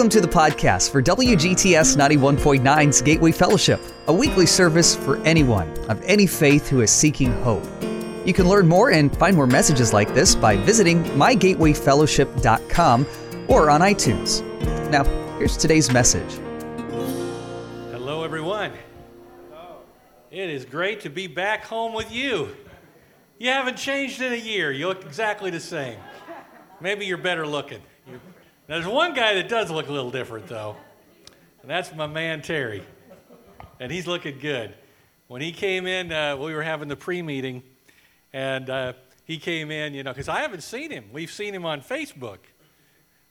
Welcome to the podcast for WGTS 91.9's Gateway Fellowship, a weekly service for anyone of any faith who is seeking hope. You can learn more and find more messages like this by visiting mygatewayfellowship.com or on iTunes. Now, here's today's message. Hello, everyone. It is great to be back home with you. You haven't changed in a year. You look exactly the same. Maybe you're better looking. You- There's one guy that does look a little different, though, and that's my man Terry. And he's looking good. When he came in, uh, we were having the pre meeting, and uh, he came in, you know, because I haven't seen him. We've seen him on Facebook.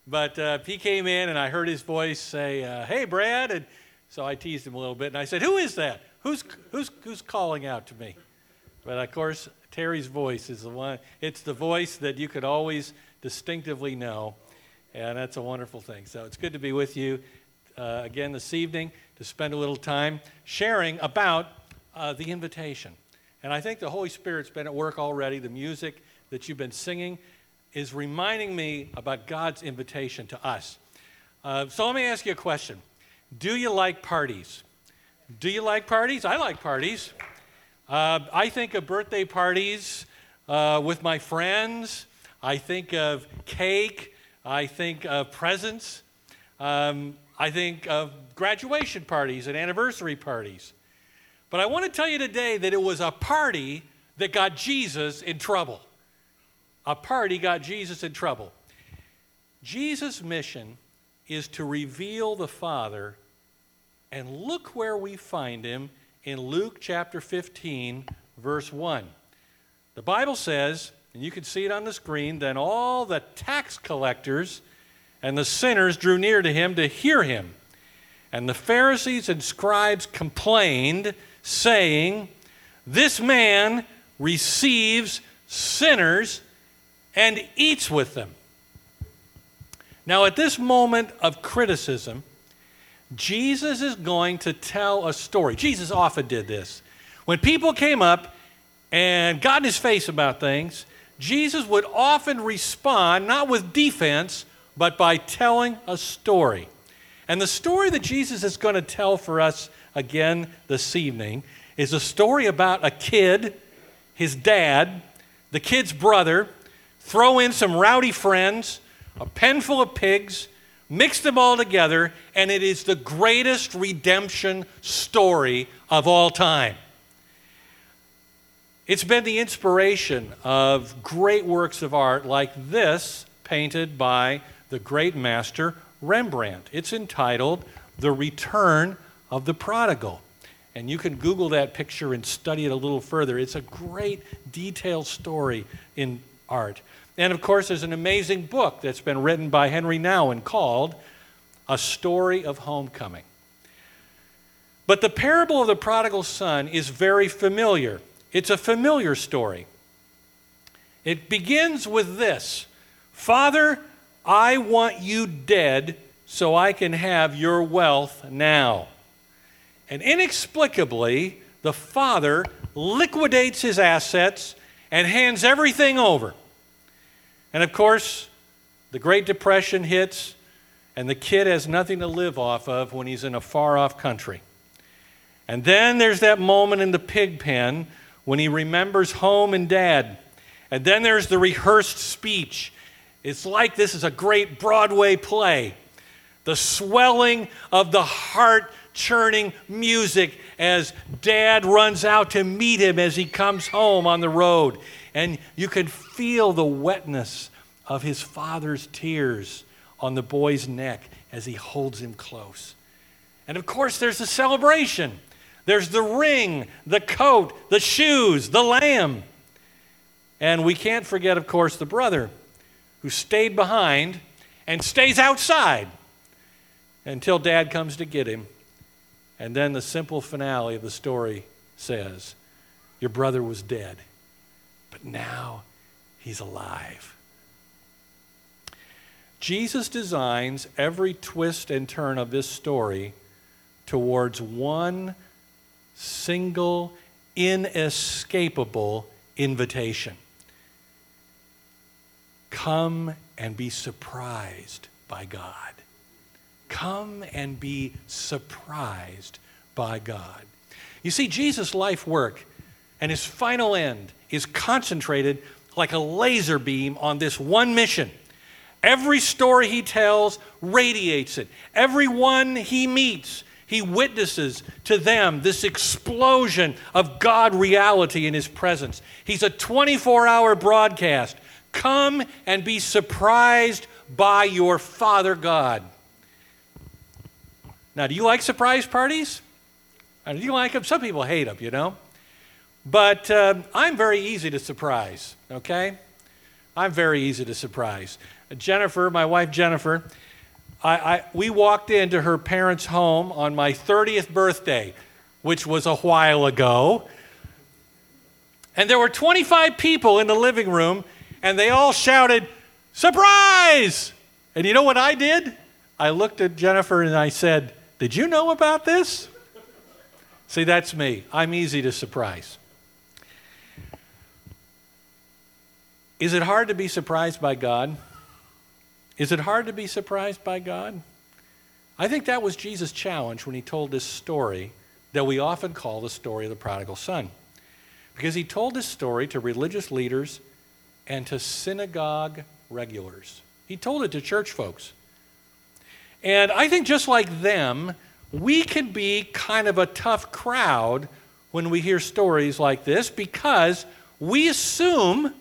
But uh, he came in, and I heard his voice say, uh, Hey, Brad. And so I teased him a little bit, and I said, Who is that? Who's, who's, who's calling out to me? But of course, Terry's voice is the one, it's the voice that you could always distinctively know. And that's a wonderful thing. So it's good to be with you uh, again this evening to spend a little time sharing about uh, the invitation. And I think the Holy Spirit's been at work already. The music that you've been singing is reminding me about God's invitation to us. Uh, so let me ask you a question Do you like parties? Do you like parties? I like parties. Uh, I think of birthday parties uh, with my friends. I think of cake. I think of presents. Um, I think of graduation parties and anniversary parties. But I want to tell you today that it was a party that got Jesus in trouble. A party got Jesus in trouble. Jesus' mission is to reveal the Father, and look where we find him in Luke chapter 15, verse 1. The Bible says, and you can see it on the screen, then all the tax collectors and the sinners drew near to him to hear him. And the Pharisees and scribes complained, saying, This man receives sinners and eats with them. Now, at this moment of criticism, Jesus is going to tell a story. Jesus often did this. When people came up and got in his face about things, Jesus would often respond not with defense, but by telling a story. And the story that Jesus is going to tell for us again this evening is a story about a kid, his dad, the kid's brother, throw in some rowdy friends, a pen full of pigs, mix them all together, and it is the greatest redemption story of all time. It's been the inspiration of great works of art like this, painted by the great master Rembrandt. It's entitled The Return of the Prodigal. And you can Google that picture and study it a little further. It's a great, detailed story in art. And of course, there's an amazing book that's been written by Henri Nouwen called A Story of Homecoming. But the parable of the prodigal son is very familiar. It's a familiar story. It begins with this Father, I want you dead so I can have your wealth now. And inexplicably, the father liquidates his assets and hands everything over. And of course, the Great Depression hits, and the kid has nothing to live off of when he's in a far off country. And then there's that moment in the pig pen when he remembers home and dad. And then there's the rehearsed speech. It's like this is a great Broadway play. The swelling of the heart churning music as dad runs out to meet him as he comes home on the road. And you can feel the wetness of his father's tears on the boy's neck as he holds him close. And of course, there's the celebration. There's the ring, the coat, the shoes, the lamb. And we can't forget, of course, the brother who stayed behind and stays outside until dad comes to get him. And then the simple finale of the story says, Your brother was dead, but now he's alive. Jesus designs every twist and turn of this story towards one single, inescapable invitation come and be surprised by God. Come and be surprised by God. You see, Jesus' life work and his final end is concentrated like a laser beam on this one mission. Every story he tells radiates it. Everyone he meets, he witnesses to them this explosion of God reality in his presence. He's a 24 hour broadcast. Come and be surprised by your Father God. Now, do you like surprise parties? Do you like them? Some people hate them, you know. But uh, I'm very easy to surprise, okay? I'm very easy to surprise. Jennifer, my wife Jennifer, I, I, we walked into her parents' home on my 30th birthday, which was a while ago. And there were 25 people in the living room, and they all shouted, Surprise! And you know what I did? I looked at Jennifer and I said, Did you know about this? See, that's me. I'm easy to surprise. Is it hard to be surprised by God? Is it hard to be surprised by God? I think that was Jesus' challenge when he told this story that we often call the story of the prodigal son. Because he told this story to religious leaders and to synagogue regulars. He told it to church folks. And I think just like them, we can be kind of a tough crowd when we hear stories like this because we assume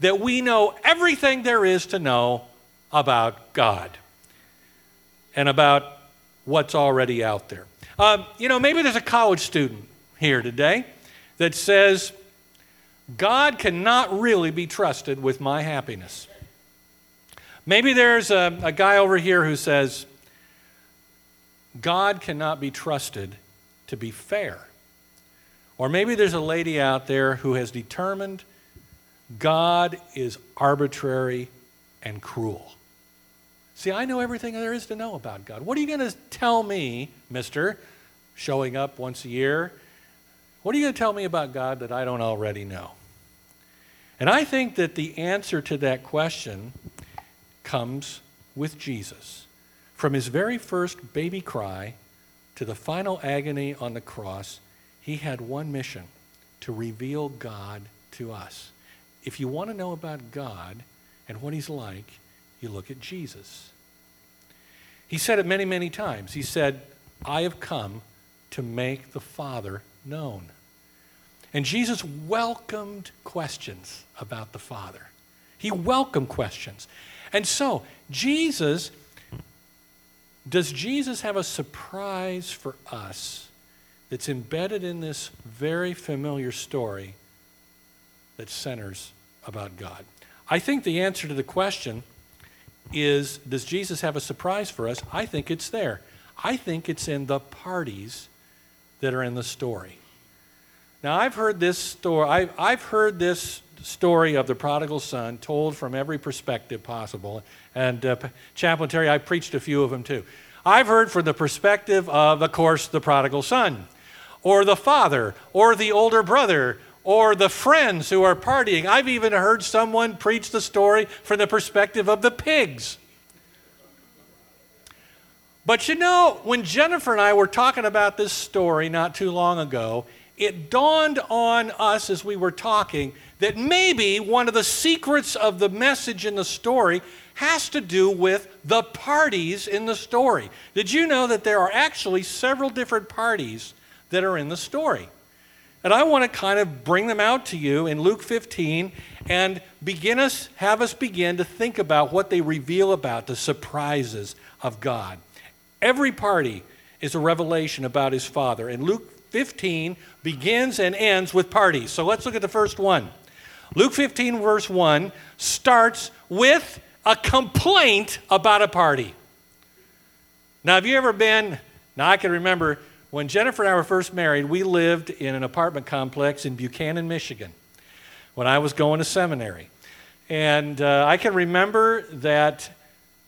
that we know everything there is to know about God and about what's already out there. Um, you know, maybe there's a college student here today that says, God cannot really be trusted with my happiness. Maybe there's a, a guy over here who says, God cannot be trusted to be fair. Or maybe there's a lady out there who has determined God is arbitrary and cruel. See, I know everything there is to know about God. What are you going to tell me, mister, showing up once a year? What are you going to tell me about God that I don't already know? And I think that the answer to that question comes with Jesus. From his very first baby cry to the final agony on the cross, he had one mission to reveal God to us. If you want to know about God and what he's like, you look at Jesus. He said it many, many times. He said, I have come to make the Father known. And Jesus welcomed questions about the Father. He welcomed questions. And so, Jesus, does Jesus have a surprise for us that's embedded in this very familiar story that centers about God? I think the answer to the question is Does Jesus have a surprise for us? I think it's there. I think it's in the parties that are in the story. Now, I've heard this story, I've, I've heard this story of the prodigal son told from every perspective possible. And uh, Chaplain Terry, I preached a few of them too. I've heard from the perspective of, of course, the prodigal son, or the father, or the older brother, or the friends who are partying. I've even heard someone preach the story from the perspective of the pigs. But you know, when Jennifer and I were talking about this story not too long ago, it dawned on us as we were talking that maybe one of the secrets of the message in the story has to do with the parties in the story. Did you know that there are actually several different parties that are in the story? And I want to kind of bring them out to you in Luke 15 and begin us, have us begin to think about what they reveal about the surprises of God. Every party is a revelation about his Father. And Luke 15 begins and ends with parties. So let's look at the first one. Luke 15, verse 1, starts with a complaint about a party. Now, have you ever been? Now, I can remember when Jennifer and I were first married, we lived in an apartment complex in Buchanan, Michigan, when I was going to seminary. And uh, I can remember that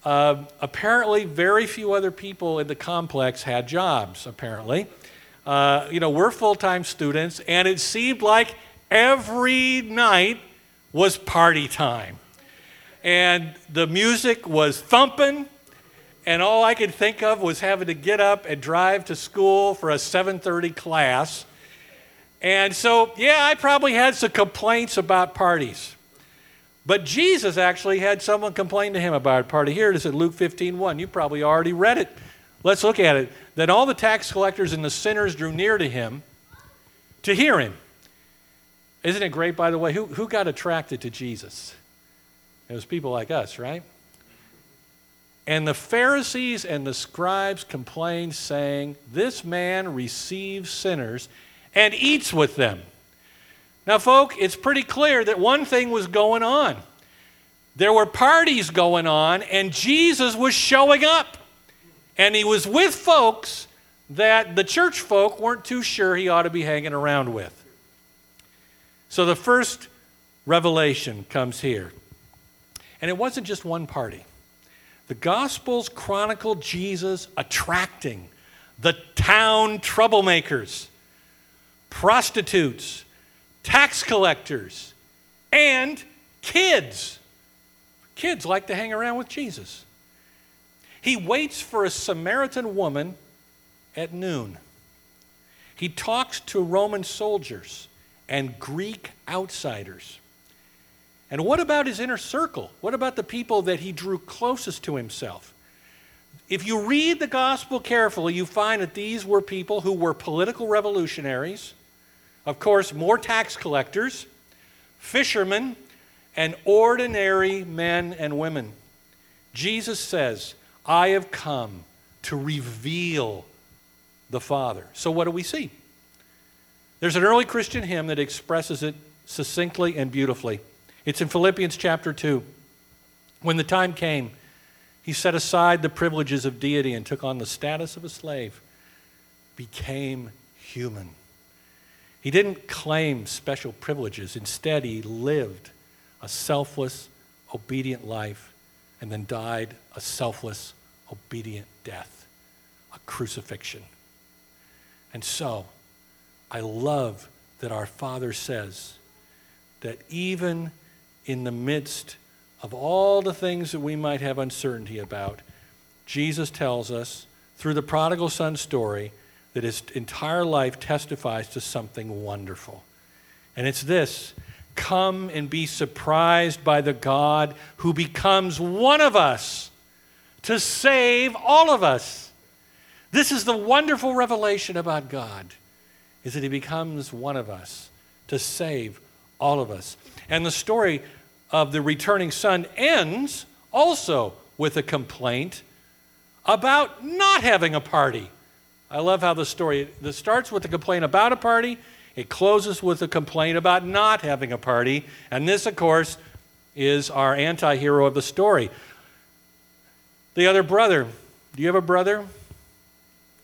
uh, apparently very few other people in the complex had jobs, apparently. Uh, you know, we're full time students, and it seemed like every night was party time. And the music was thumping, and all I could think of was having to get up and drive to school for a 7:30 class. And so, yeah, I probably had some complaints about parties. But Jesus actually had someone complain to him about a party. Here it is in Luke 15:1. You probably already read it. Let's look at it. Then all the tax collectors and the sinners drew near to him to hear him. Isn't it great, by the way? Who, who got attracted to Jesus? It was people like us, right? And the Pharisees and the scribes complained, saying, This man receives sinners and eats with them. Now, folk, it's pretty clear that one thing was going on. There were parties going on, and Jesus was showing up. And he was with folks that the church folk weren't too sure he ought to be hanging around with. So the first revelation comes here. And it wasn't just one party. The Gospels chronicle Jesus attracting the town troublemakers, prostitutes, tax collectors, and kids. Kids like to hang around with Jesus. He waits for a Samaritan woman at noon. He talks to Roman soldiers and Greek outsiders. And what about his inner circle? What about the people that he drew closest to himself? If you read the gospel carefully, you find that these were people who were political revolutionaries, of course, more tax collectors, fishermen, and ordinary men and women. Jesus says, I have come to reveal the Father. So, what do we see? There's an early Christian hymn that expresses it succinctly and beautifully. It's in Philippians chapter 2. When the time came, he set aside the privileges of deity and took on the status of a slave, became human. He didn't claim special privileges. Instead, he lived a selfless, obedient life and then died a selfless, obedient death, a crucifixion. And so, I love that our Father says that even in the midst of all the things that we might have uncertainty about, Jesus tells us through the prodigal son story that his entire life testifies to something wonderful. And it's this come and be surprised by the God who becomes one of us to save all of us. This is the wonderful revelation about God, is that he becomes one of us to save all of us. And the story of the returning son ends also with a complaint about not having a party. I love how the story it starts with a complaint about a party, it closes with a complaint about not having a party, and this of course is our anti-hero of the story. The other brother, do you have a brother?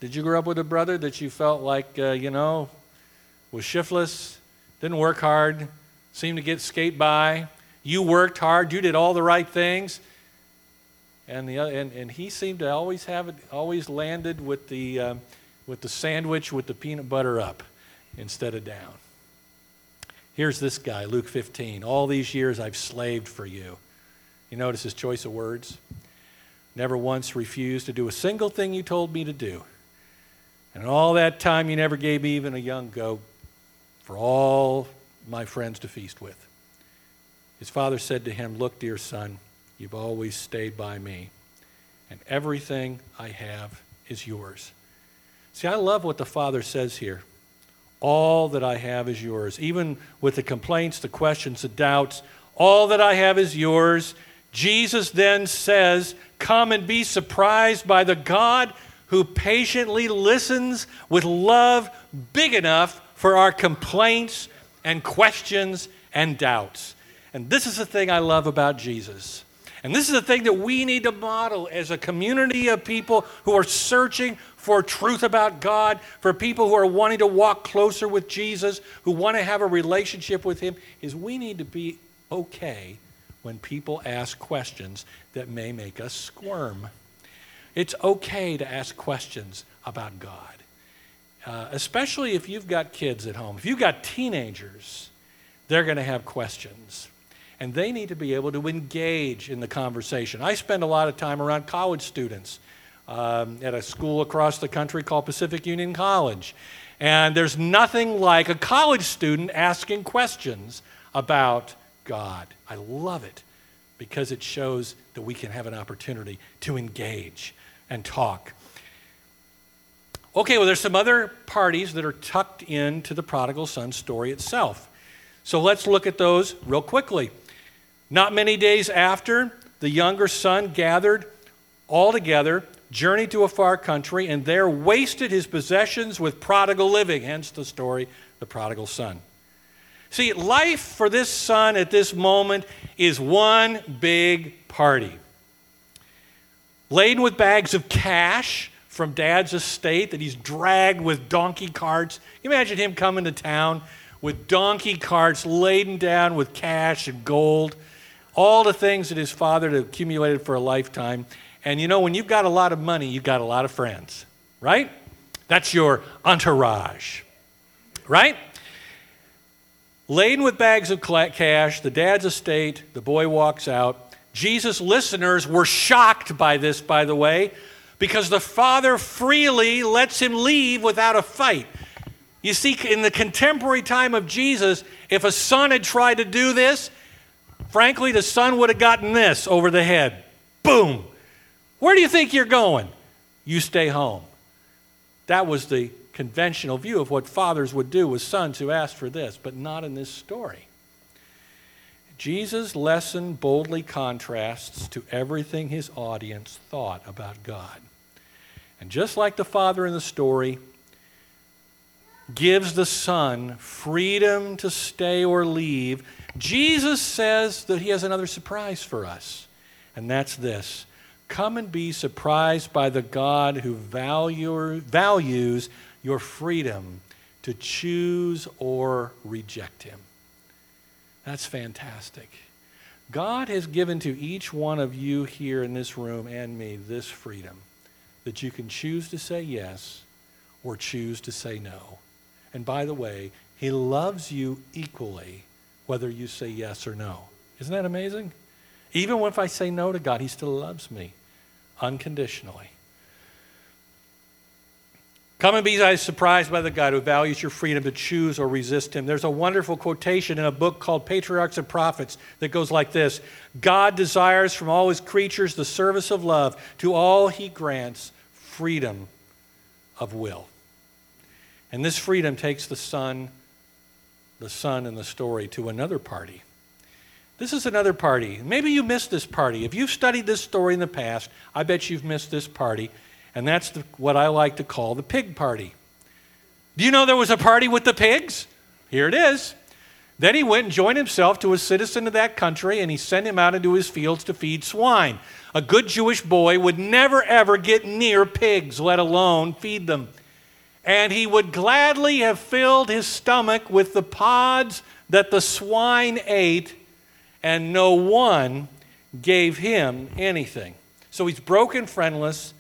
Did you grow up with a brother that you felt like, uh, you know, was shiftless, didn't work hard, seemed to get skate by? You worked hard, you did all the right things. And, the, and, and he seemed to always have it, always landed with the, um, with the sandwich with the peanut butter up instead of down. Here's this guy, Luke 15. All these years I've slaved for you. You notice his choice of words? Never once refused to do a single thing you told me to do. And all that time, you never gave me even a young goat for all my friends to feast with. His father said to him, Look, dear son, you've always stayed by me, and everything I have is yours. See, I love what the father says here. All that I have is yours. Even with the complaints, the questions, the doubts, all that I have is yours. Jesus then says, Come and be surprised by the God who patiently listens with love big enough for our complaints and questions and doubts. And this is the thing I love about Jesus. And this is the thing that we need to model as a community of people who are searching for truth about God, for people who are wanting to walk closer with Jesus, who want to have a relationship with Him, is we need to be okay when people ask questions that may make us squirm. It's okay to ask questions about God, uh, especially if you've got kids at home. If you've got teenagers, they're going to have questions. and they need to be able to engage in the conversation. I spend a lot of time around college students um, at a school across the country called Pacific Union College. And there's nothing like a college student asking questions about God. I love it because it shows that we can have an opportunity to engage and talk. Okay, well, there's some other parties that are tucked into the prodigal son story itself. So let's look at those real quickly. Not many days after, the younger son gathered all together, journeyed to a far country, and there wasted his possessions with prodigal living, hence the story, the prodigal son. See, life for this son at this moment is one big party. Laden with bags of cash from dad's estate that he's dragged with donkey carts. Imagine him coming to town with donkey carts laden down with cash and gold all the things that his father had accumulated for a lifetime. And you know, when you've got a lot of money, you've got a lot of friends, right? That's your entourage, right? Laden with bags of cash, the dad's estate, the boy walks out. Jesus' listeners were shocked by this, by the way, because the father freely lets him leave without a fight. You see, in the contemporary time of Jesus, if a son had tried to do this, Frankly, the son would have gotten this over the head. Boom. Where do you think you're going? You stay home. That was the conventional view of what fathers would do with sons who asked for this, but not in this story. Jesus' lesson boldly contrasts to everything his audience thought about God. And just like the father in the story, gives the son freedom to stay or leave, Jesus says that he has another surprise for us, and that's this come and be surprised by the God who value, values your freedom to choose or reject him. That's fantastic. God has given to each one of you here in this room and me this freedom that you can choose to say yes or choose to say no. And by the way, He loves you equally whether you say yes or no. Isn't that amazing? Even if I say no to God, He still loves me unconditionally. Come and be surprised by the God who values your freedom to choose or resist Him. There's a wonderful quotation in a book called Patriarchs and Prophets that goes like this God desires from all His creatures the service of love. To all He grants freedom of will. And this freedom takes the Son the son in the story to another party. This is another party. Maybe you missed this party. If you've studied this story in the past, I bet you've missed this party, and that's the, what I like to call the pig party. Do you know there was a party with the pigs? Here it is. Then he went and joined himself to a citizen of that country, and he sent him out into his fields to feed swine. A good Jewish boy would never, ever get near pigs, let alone feed them and he would gladly have filled his stomach with the pods that the swine ate, and no one gave him anything. So he's broken friendless.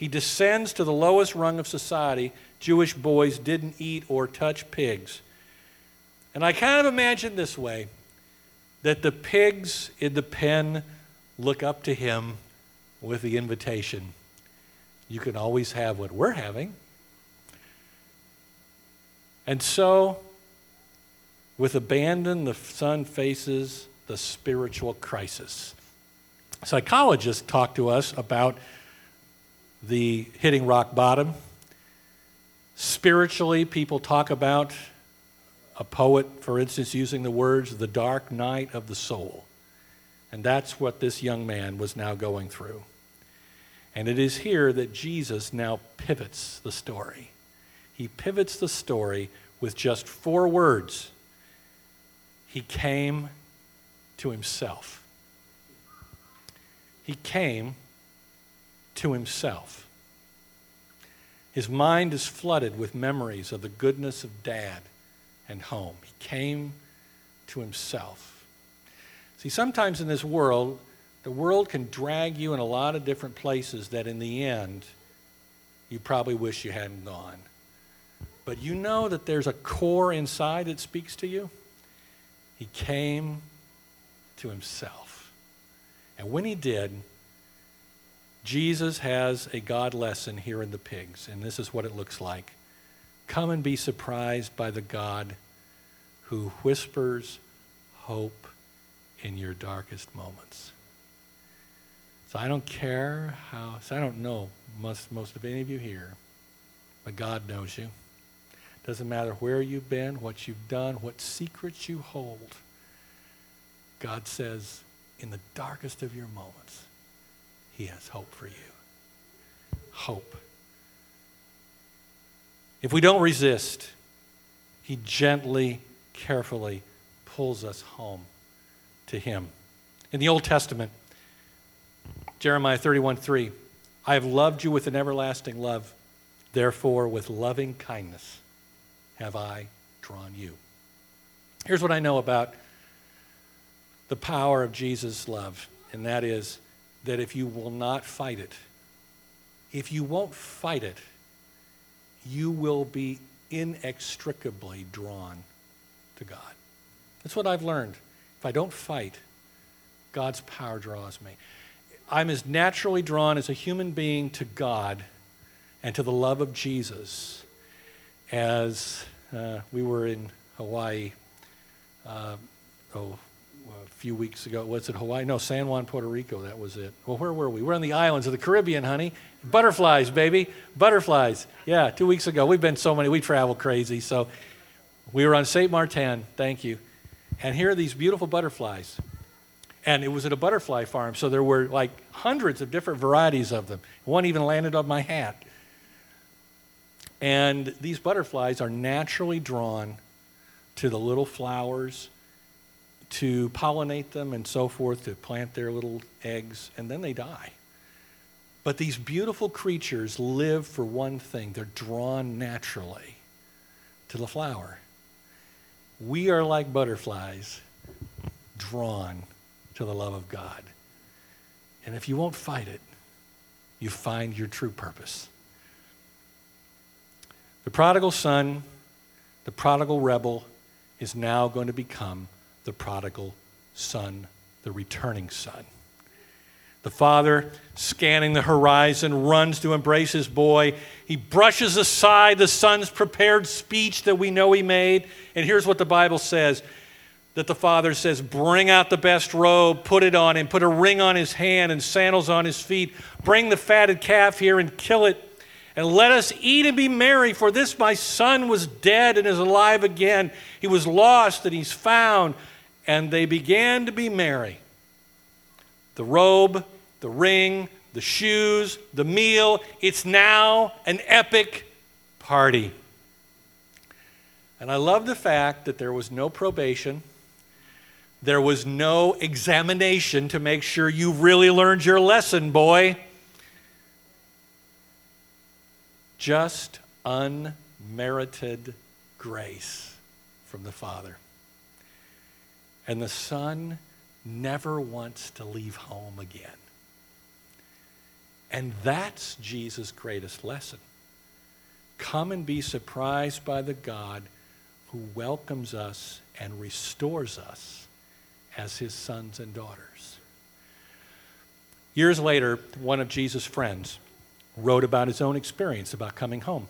He descends to the lowest rung of society. Jewish boys didn't eat or touch pigs. And I kind of imagine this way that the pigs in the pen look up to him with the invitation. You can always have what we're having. And so, with abandon, the son faces the spiritual crisis. Psychologists talk to us about the hitting rock bottom. Spiritually, people talk about a poet, for instance, using the words, the dark night of the soul. And that's what this young man was now going through. And it is here that Jesus now pivots the story he pivots the story with just four words. He came to himself. He came to himself. His mind is flooded with memories of the goodness of dad and home. He came to himself. See, sometimes in this world, the world can drag you in a lot of different places that in the end, you probably wish you hadn't gone. But you know that there's a core inside that speaks to you? He came to himself. And when he did, Jesus has a God lesson here in the pigs, and this is what it looks like. Come and be surprised by the God who whispers hope in your darkest moments. So I don't care how, so I don't know most, most of any of you here, but God knows you. Doesn't matter where you've been, what you've done, what secrets you hold. God says, in the darkest of your moments, He has hope for you. Hope. If we don't resist, He gently, carefully pulls us home to Him. In the Old Testament, Jeremiah 31 3, I have loved you with an everlasting love. Therefore, with loving kindness have I drawn you. Here's what I know about the power of Jesus' love, and that is that if you will not fight it, if you won't fight it, you will be inextricably drawn to God. That's what I've learned. If I don't fight, God's power draws me. I'm as naturally drawn as a human being to God and to the love of Jesus as uh, we were in Hawaii. Uh, oh, Uh, a few weeks ago. Was it Hawaii? No, San Juan, Puerto Rico. That was it. Well, where were we? We're on the islands of the Caribbean, honey. Butterflies, baby. Butterflies. Yeah, two weeks ago. We've been so many. We travel crazy. So we were on St. Martin. Thank you. And here are these beautiful butterflies. And it was at a butterfly farm, so there were like hundreds of different varieties of them. One even landed on my hat. And these butterflies are naturally drawn to the little flowers to pollinate them and so forth, to plant their little eggs, and then they die. But these beautiful creatures live for one thing they're drawn naturally to the flower. We are like butterflies, drawn to the love of God. And if you won't fight it, you find your true purpose. The prodigal son, the prodigal rebel, is now going to become the prodigal son, the returning son. The father, scanning the horizon, runs to embrace his boy. He brushes aside the son's prepared speech that we know he made. And here's what the Bible says that the father says, Bring out the best robe, put it on him, put a ring on his hand and sandals on his feet. Bring the fatted calf here and kill it. And let us eat and be merry, for this my son was dead and is alive again. He was lost and he's found and they began to be merry. The robe, the ring, the shoes, the meal, it's now an epic party. And I love the fact that there was no probation. There was no examination to make sure you really learned your lesson, boy. Just unmerited grace from the Father. And the son never wants to leave home again. And that's Jesus' greatest lesson. Come and be surprised by the God who welcomes us and restores us as his sons and daughters. Years later, one of Jesus' friends wrote about his own experience about coming home.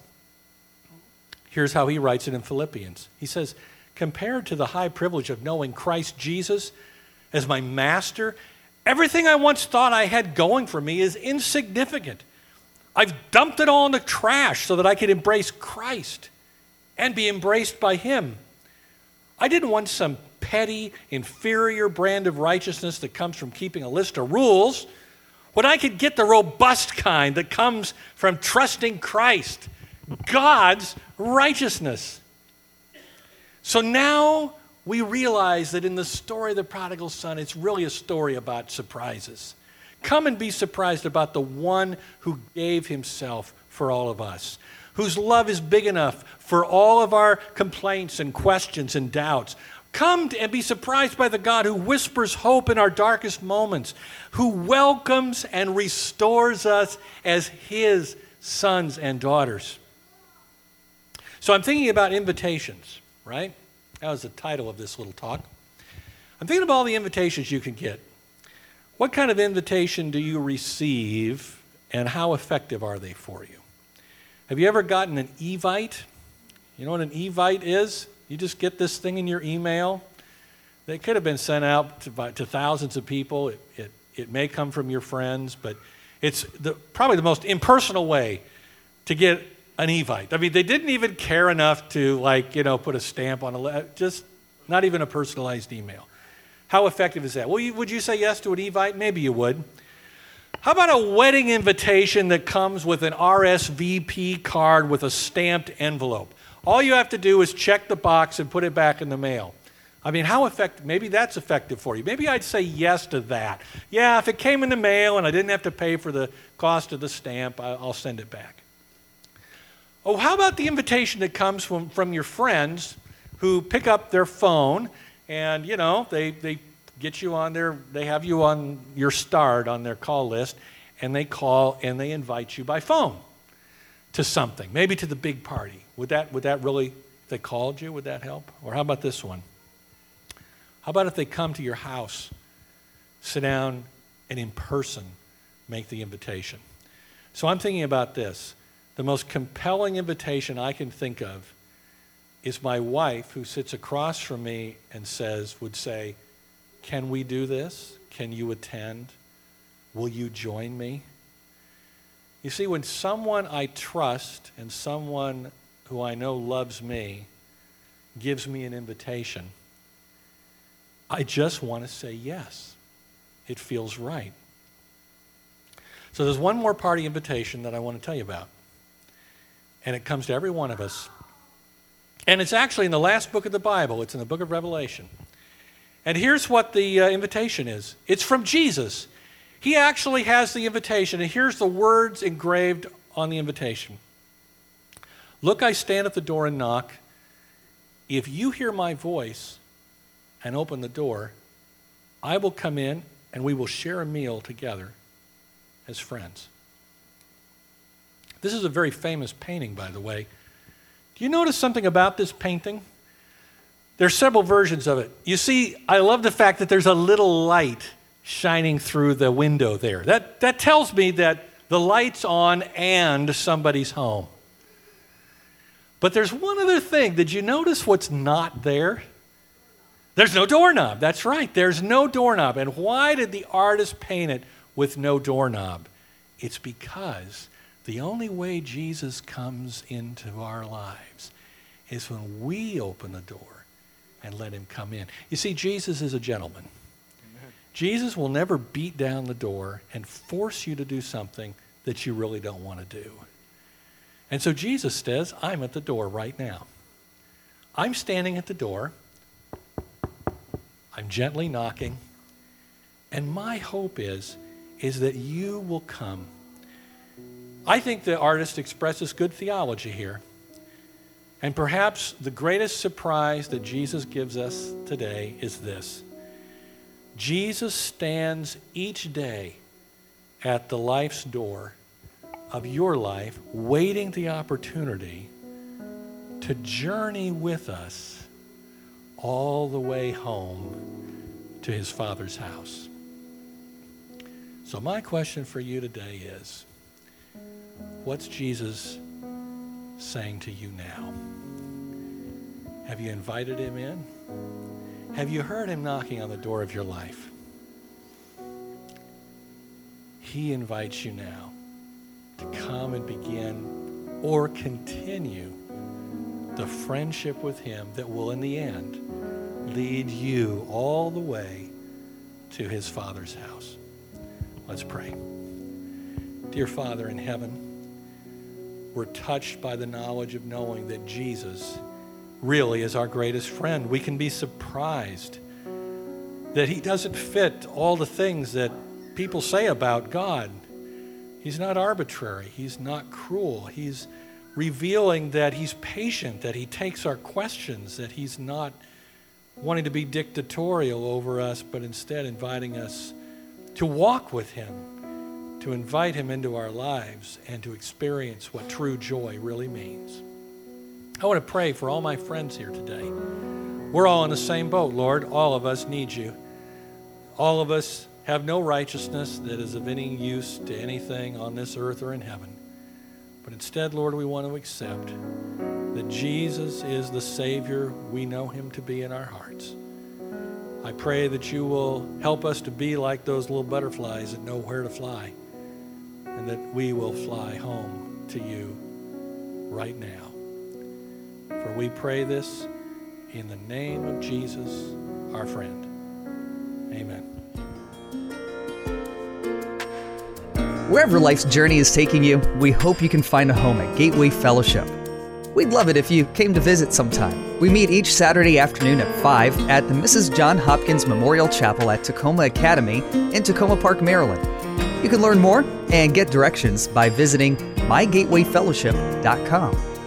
Here's how he writes it in Philippians. He says, compared to the high privilege of knowing Christ Jesus as my master, everything I once thought I had going for me is insignificant. I've dumped it all in the trash so that I could embrace Christ and be embraced by Him. I didn't want some petty, inferior brand of righteousness that comes from keeping a list of rules. When I could get the robust kind that comes from trusting Christ, God's righteousness. So now we realize that in the story of the prodigal son, it's really a story about surprises. Come and be surprised about the one who gave himself for all of us, whose love is big enough for all of our complaints and questions and doubts. Come and be surprised by the God who whispers hope in our darkest moments, who welcomes and restores us as his sons and daughters. So I'm thinking about invitations right? That was the title of this little talk. I'm thinking of all the invitations you can get. What kind of invitation do you receive, and how effective are they for you? Have you ever gotten an Evite? You know what an Evite is? You just get this thing in your email. They could have been sent out to, to thousands of people. It, it, it may come from your friends, but it's the, probably the most impersonal way to get an Evite. I mean, they didn't even care enough to, like, you know, put a stamp on a letter, just not even a personalized email. How effective is that? Well, you, would you say yes to an Evite? Maybe you would. How about a wedding invitation that comes with an RSVP card with a stamped envelope? All you have to do is check the box and put it back in the mail. I mean, how effective? Maybe that's effective for you. Maybe I'd say yes to that. Yeah, if it came in the mail and I didn't have to pay for the cost of the stamp, I'll send it back. Oh, how about the invitation that comes from, from your friends who pick up their phone and, you know, they, they get you on their, they have you on your start on their call list and they call and they invite you by phone to something, maybe to the big party. Would that, would that really, if they called you, would that help? Or how about this one? How about if they come to your house, sit down, and in person make the invitation? So I'm thinking about this. The most compelling invitation I can think of is my wife who sits across from me and says, would say, Can we do this? Can you attend? Will you join me? You see, when someone I trust and someone who I know loves me gives me an invitation, I just want to say yes. It feels right. So there's one more party invitation that I want to tell you about and it comes to every one of us. And it's actually in the last book of the Bible, it's in the book of Revelation. And here's what the uh, invitation is it's from Jesus. He actually has the invitation, and here's the words engraved on the invitation Look, I stand at the door and knock. If you hear my voice and open the door, I will come in and we will share a meal together as friends. This is a very famous painting, by the way. Do you notice something about this painting? There's several versions of it. You see, I love the fact that there's a little light shining through the window there. That, that tells me that the light's on and somebody's home. But there's one other thing. Did you notice what's not there? There's no doorknob. That's right. There's no doorknob. And why did the artist paint it with no doorknob? It's because the only way Jesus comes into our lives is when we open the door and let him come in. You see, Jesus is a gentleman. Amen. Jesus will never beat down the door and force you to do something that you really don't want to do. And so Jesus says, I'm at the door right now. I'm standing at the door. I'm gently knocking. And my hope is, is that you will come I think the artist expresses good theology here. And perhaps the greatest surprise that Jesus gives us today is this Jesus stands each day at the life's door of your life, waiting the opportunity to journey with us all the way home to his Father's house. So, my question for you today is What's Jesus saying to you now? Have you invited him in? Have you heard him knocking on the door of your life? He invites you now to come and begin or continue the friendship with him that will, in the end, lead you all the way to his Father's house. Let's pray. Dear Father in heaven, we're touched by the knowledge of knowing that Jesus really is our greatest friend. We can be surprised that he doesn't fit all the things that people say about God. He's not arbitrary, he's not cruel. He's revealing that he's patient, that he takes our questions, that he's not wanting to be dictatorial over us, but instead inviting us to walk with him to invite Him into our lives and to experience what true joy really means. I want to pray for all my friends here today. We're all in the same boat, Lord. All of us need you. All of us have no righteousness that is of any use to anything on this earth or in heaven. But instead, Lord, we want to accept that Jesus is the Savior we know him to be in our hearts. I pray that you will help us to be like those little butterflies that know where to fly, and that we will fly home to you right now. For we pray this in the name of Jesus, our friend. Amen. Wherever life's journey is taking you, we hope you can find a home at Gateway Fellowship. We'd love it if you came to visit sometime. We meet each Saturday afternoon at 5 at the Mrs. John Hopkins Memorial Chapel at Takoma Academy in Takoma Park, Maryland. You can learn more and get directions by visiting mygatewayfellowship.com.